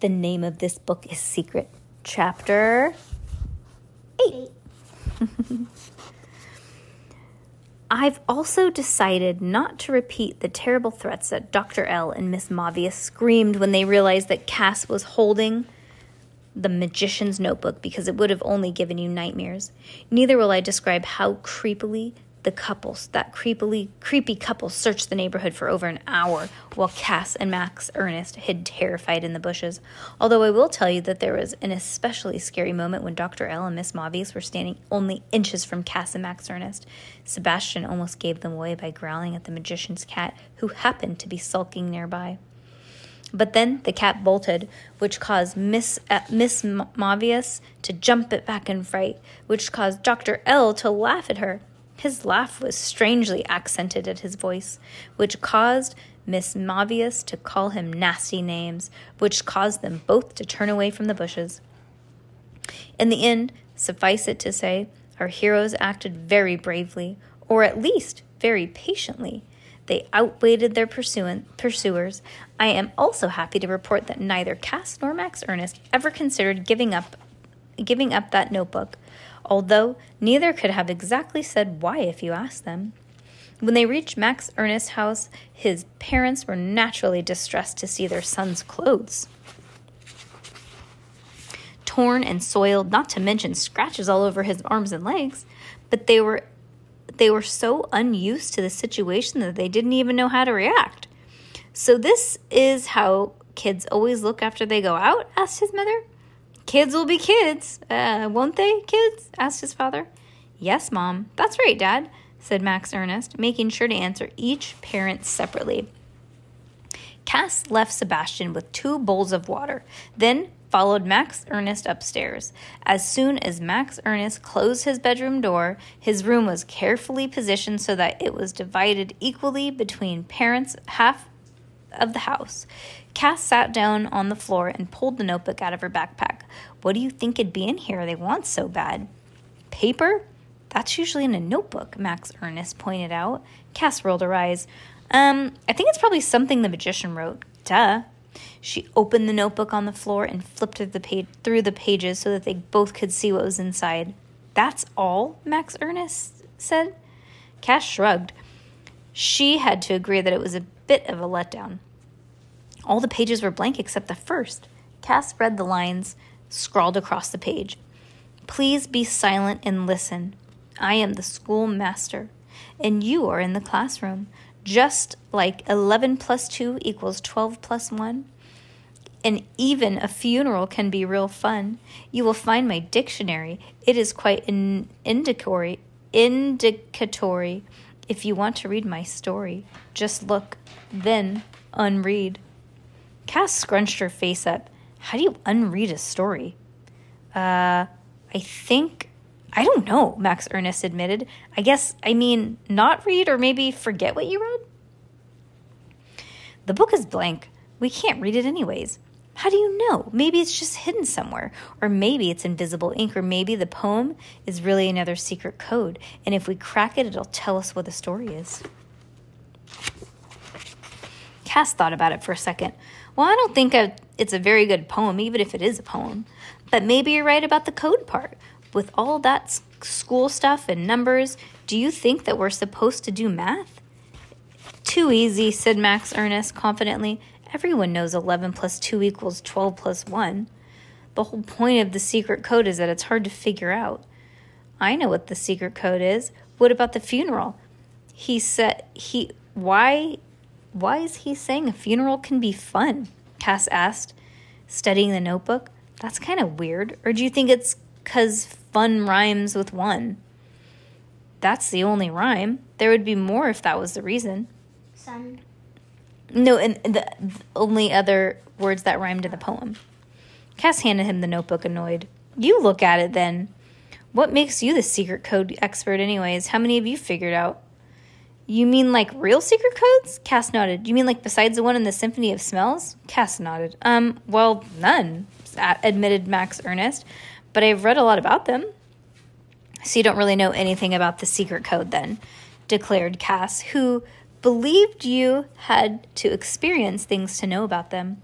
The name of this book is Secret, chapter 8. I've also decided not to repeat the terrible threats that Dr. L and Miss Mavius screamed when they realized that Cass was holding the magician's notebook because it would have only given you nightmares. Neither will I describe how creepily the couples, that creepily creepy couple, searched the neighborhood for over an hour while Cass and Max Ernest hid terrified in the bushes. Although I will tell you that there was an especially scary moment when Dr. L and Miss Mavius were standing only inches from Cass and Max Ernest. Sebastian almost gave them away by growling at the magician's cat, who happened to be sulking nearby. But then the cat bolted, which caused Miss uh, Miss Mavius to jump it back in fright, which caused Dr. L to laugh at her. His laugh was strangely accented at his voice, which caused Miss Mavius to call him nasty names, which caused them both to turn away from the bushes. In the end, suffice it to say, our heroes acted very bravely, or at least very patiently. They outweighted their pursuers. I am also happy to report that neither Cass nor Max Ernest ever considered giving up giving up that notebook, although neither could have exactly said why if you asked them. When they reached Max Ernest's house, his parents were naturally distressed to see their son's clothes. Torn and soiled, not to mention scratches all over his arms and legs, but they were they were so unused to the situation that they didn't even know how to react. So this is how kids always look after they go out? asked his mother. Kids will be kids, uh, won't they, kids? asked his father. Yes, Mom. That's right, Dad, said Max Ernest, making sure to answer each parent separately. Cass left Sebastian with two bowls of water, then followed Max Ernest upstairs. As soon as Max Ernest closed his bedroom door, his room was carefully positioned so that it was divided equally between parents half of the house. Cass sat down on the floor and pulled the notebook out of her backpack. What do you think it'd be in here they want so bad? Paper? That's usually in a notebook, Max Ernest pointed out. Cass rolled her eyes. Um, I think it's probably something the magician wrote. Duh. She opened the notebook on the floor and flipped through the, page, through the pages so that they both could see what was inside. That's all? Max Ernest said. Cass shrugged. She had to agree that it was a bit of a letdown. All the pages were blank except the first. Cass read the lines scrawled across the page. Please be silent and listen. I am the schoolmaster, and you are in the classroom. Just like 11 plus 2 equals 12 plus 1. And even a funeral can be real fun. You will find my dictionary. It is quite in- indicatory, indicatory if you want to read my story, just look, then unread. Cass scrunched her face up. How do you unread a story? Uh, I think. I don't know, Max Ernest admitted. I guess, I mean, not read or maybe forget what you read? The book is blank. We can't read it anyways. How do you know? Maybe it's just hidden somewhere, or maybe it's invisible ink, or maybe the poem is really another secret code, and if we crack it, it'll tell us what the story is. Cass thought about it for a second. Well, I don't think it's a very good poem, even if it is a poem. But maybe you're right about the code part. With all that school stuff and numbers, do you think that we're supposed to do math? Too easy, said Max Ernest confidently. Everyone knows 11 plus 2 equals 12 plus 1. The whole point of the secret code is that it's hard to figure out. I know what the secret code is. What about the funeral? He said he why why is he saying a funeral can be fun? Cass asked, studying the notebook. That's kind of weird. Or do you think it's cuz fun rhymes with one? That's the only rhyme. There would be more if that was the reason. Son. No, and the, only other words that rhymed in the poem. Cass handed him the notebook, annoyed. You look at it then. What makes you the secret code expert, anyways? How many have you figured out? You mean like real secret codes? Cass nodded. You mean like besides the one in the Symphony of Smells? Cass nodded. Um, well, none, admitted Max Ernest, but I've read a lot about them. So you don't really know anything about the secret code then, declared Cass, who believed you had to experience things to know about them.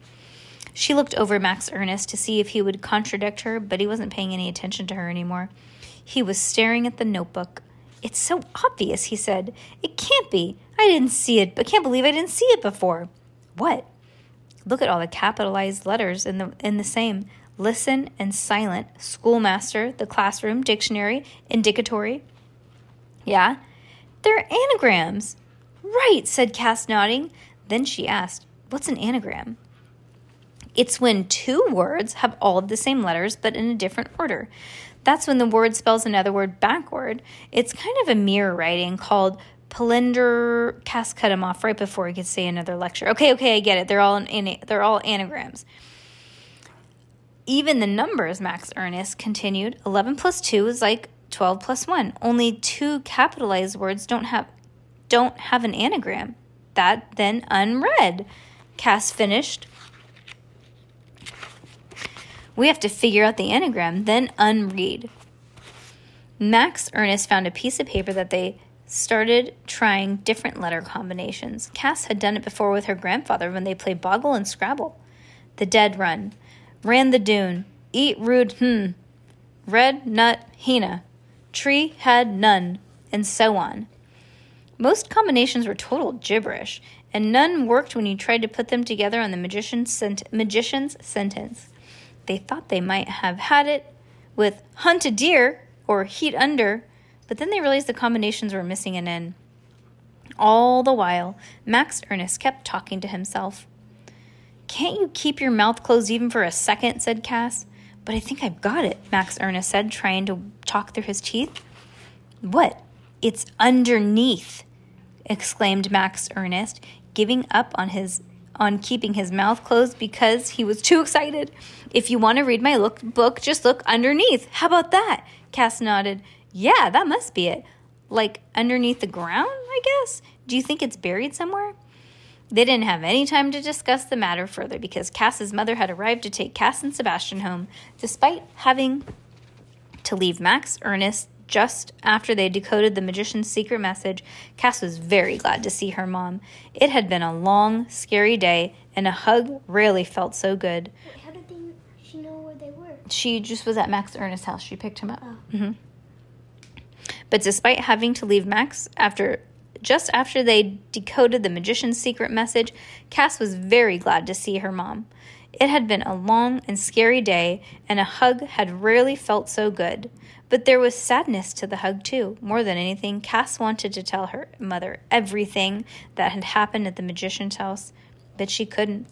She looked over Max Ernest to see if he would contradict her, but he wasn't paying any attention to her anymore. He was staring at the notebook. It's so obvious, he said. It can't be. I didn't see it, but can't believe I didn't see it before. What? Look at all the capitalized letters in the in the same. Listen and silent. Schoolmaster, the classroom, dictionary, indicatory. Yeah? They're anagrams. Right, said Cass, nodding. Then she asked, What's an anagram? It's when two words have all of the same letters but in a different order. That's when the word spells another word backward. It's kind of a mirror writing called Palinder. Cass cut him off right before he could say another lecture. Okay, okay, I get it. They're all in, they're all anagrams. Even the numbers, Max Ernest continued. Eleven plus two is like twelve plus one. Only two capitalized words don't have don't have an anagram. That then unread. Cass finished we have to figure out the anagram, then unread. Max Ernest found a piece of paper that they started trying different letter combinations. Cass had done it before with her grandfather when they played Boggle and Scrabble. The dead run. Ran the dune. Eat rude hmm. Red nut hina. Tree had none. And so on. Most combinations were total gibberish, and none worked when you tried to put them together on the magician's, sent- magician's sentence. They thought they might have had it with hunt a deer or heat under, but then they realized the combinations were missing an N. All the while, Max Ernest kept talking to himself. Can't you keep your mouth closed even for a second? said Cass. But I think I've got it, Max Ernest said, trying to talk through his teeth. What? It's underneath, exclaimed Max Ernest, giving up on his on keeping his mouth closed because he was too excited. If you want to read my look book, just look underneath. How about that? Cass nodded. Yeah, that must be it. Like underneath the ground, I guess? Do you think it's buried somewhere? They didn't have any time to discuss the matter further because Cass's mother had arrived to take Cass and Sebastian home, despite having to leave Max Ernest just after they decoded the magician's secret message, Cass was very glad to see her mom. It had been a long, scary day, and a hug rarely felt so good. Wait, how did they, she know where they were? She just was at Max Ernest's house. She picked him up. Oh. hmm But despite having to leave Max after just after they decoded the magician's secret message, Cass was very glad to see her mom. It had been a long and scary day, and a hug had rarely felt so good. But there was sadness to the hug, too. More than anything, Cass wanted to tell her mother everything that had happened at the magician's house, but she couldn't.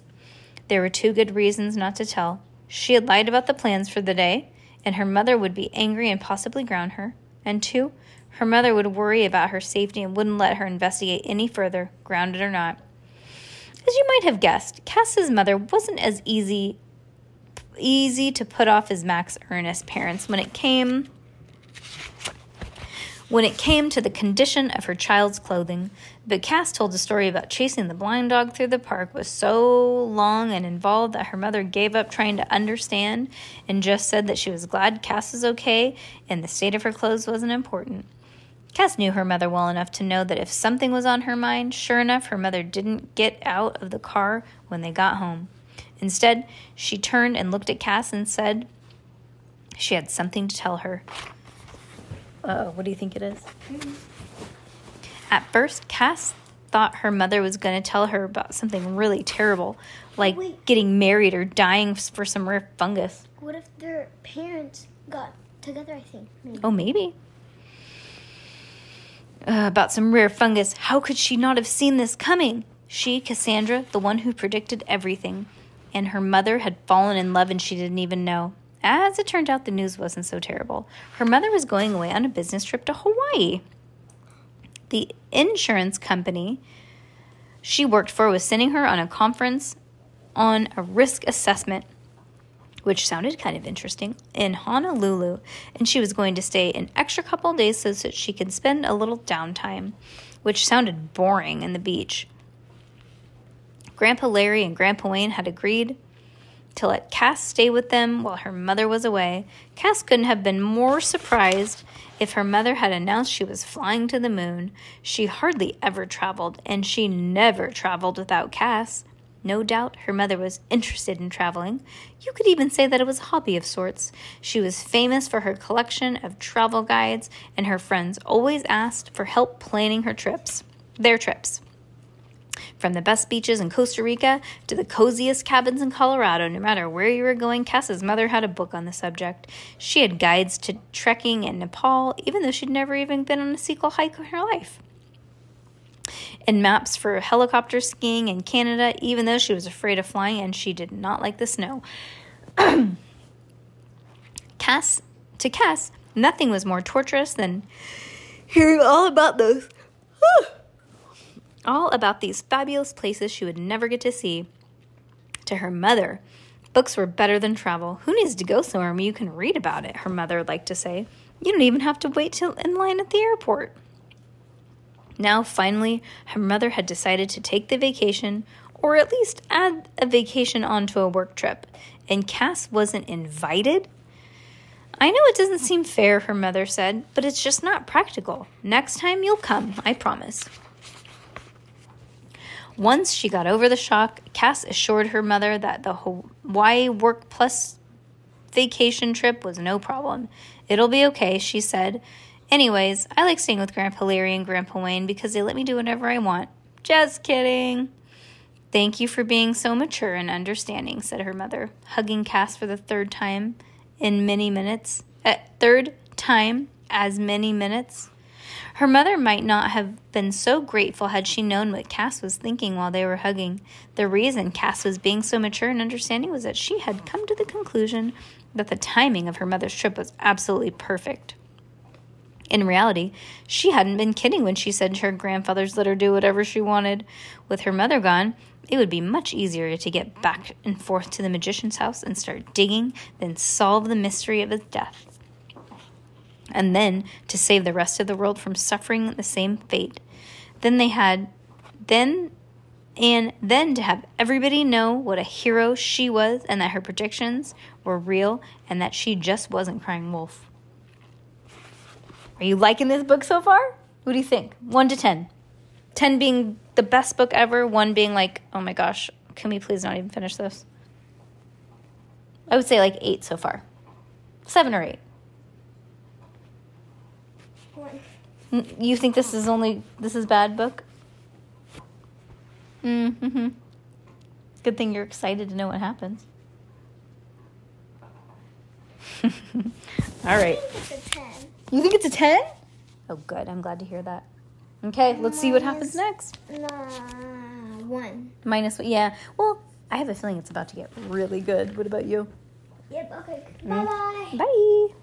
There were two good reasons not to tell. She had lied about the plans for the day, and her mother would be angry and possibly ground her. And two, her mother would worry about her safety and wouldn't let her investigate any further, grounded or not. As you might have guessed, Cass's mother wasn't as easy easy to put off as Max Ernest's parents when it came when it came to the condition of her child's clothing. But Cass told a story about chasing the blind dog through the park was so long and involved that her mother gave up trying to understand and just said that she was glad Cass was okay and the state of her clothes wasn't important. Cass knew her mother well enough to know that if something was on her mind, sure enough, her mother didn't get out of the car when they got home. Instead, she turned and looked at Cass and said she had something to tell her. Uh, what do you think it is? At first, Cass thought her mother was going to tell her about something really terrible, like Wait. getting married or dying for some rare fungus. What if their parents got together, I think? Maybe. Oh, maybe. Uh, about some rare fungus. How could she not have seen this coming? She, Cassandra, the one who predicted everything. And her mother had fallen in love and she didn't even know. As it turned out, the news wasn't so terrible. Her mother was going away on a business trip to Hawaii. The insurance company she worked for was sending her on a conference on a risk assessment, which sounded kind of interesting, in Honolulu. And she was going to stay an extra couple days so that she could spend a little downtime, which sounded boring in the beach. Grandpa Larry and Grandpa Wayne had agreed to let Cass stay with them while her mother was away. Cass couldn't have been more surprised if her mother had announced she was flying to the moon. She hardly ever traveled, and she never traveled without Cass. No doubt her mother was interested in traveling. You could even say that it was a hobby of sorts. She was famous for her collection of travel guides, and her friends always asked for help planning her trips, their trips. From the best beaches in Costa Rica to the coziest cabins in Colorado, no matter where you were going, Cass's mother had a book on the subject. She had guides to trekking in Nepal, even though she'd never even been on a sequel hike in her life. And maps for helicopter skiing in Canada, even though she was afraid of flying and she did not like the snow. Cass, to Cass, nothing was more torturous than hearing all about those all about these fabulous places she would never get to see. To her mother, books were better than travel. Who needs to go somewhere when you can read about it? Her mother liked to say. You don't even have to wait till in line at the airport. Now, finally, her mother had decided to take the vacation, or at least add a vacation onto a work trip, and Cass wasn't invited. I know it doesn't seem fair, her mother said, but it's just not practical. Next time you'll come, I promise. Once she got over the shock, Cass assured her mother that the Hawaii Work Plus vacation trip was no problem. It'll be okay, she said. Anyways, I like staying with Grandpa Larry and Grandpa Wayne because they let me do whatever I want. Just kidding. Thank you for being so mature and understanding, said her mother, hugging Cass for the third time in many minutes. At uh, third time as many minutes. Her mother might not have been so grateful had she known what Cass was thinking while they were hugging. The reason Cass was being so mature and understanding was that she had come to the conclusion that the timing of her mother's trip was absolutely perfect. In reality, she hadn't been kidding when she said her grandfathers let her do whatever she wanted. With her mother gone, it would be much easier to get back and forth to the magician's house and start digging than solve the mystery of his death and then to save the rest of the world from suffering the same fate. Then they had, then, and then to have everybody know what a hero she was and that her predictions were real and that she just wasn't crying wolf. Are you liking this book so far? What do you think? 1 to 10. 10 being the best book ever, 1 being like, oh my gosh, can we please not even finish this? I would say like 8 so far. 7 or 8. You think this is only this is bad book? Mm-hmm. Good thing you're excited to know what happens. All right. You think it's a 10? Oh, good. I'm glad to hear that. Okay, let's see what happens next. Uh, one. Minus, yeah. Well, I have a feeling it's about to get really good. What about you? Yep, okay. Mm. Bye-bye. Bye.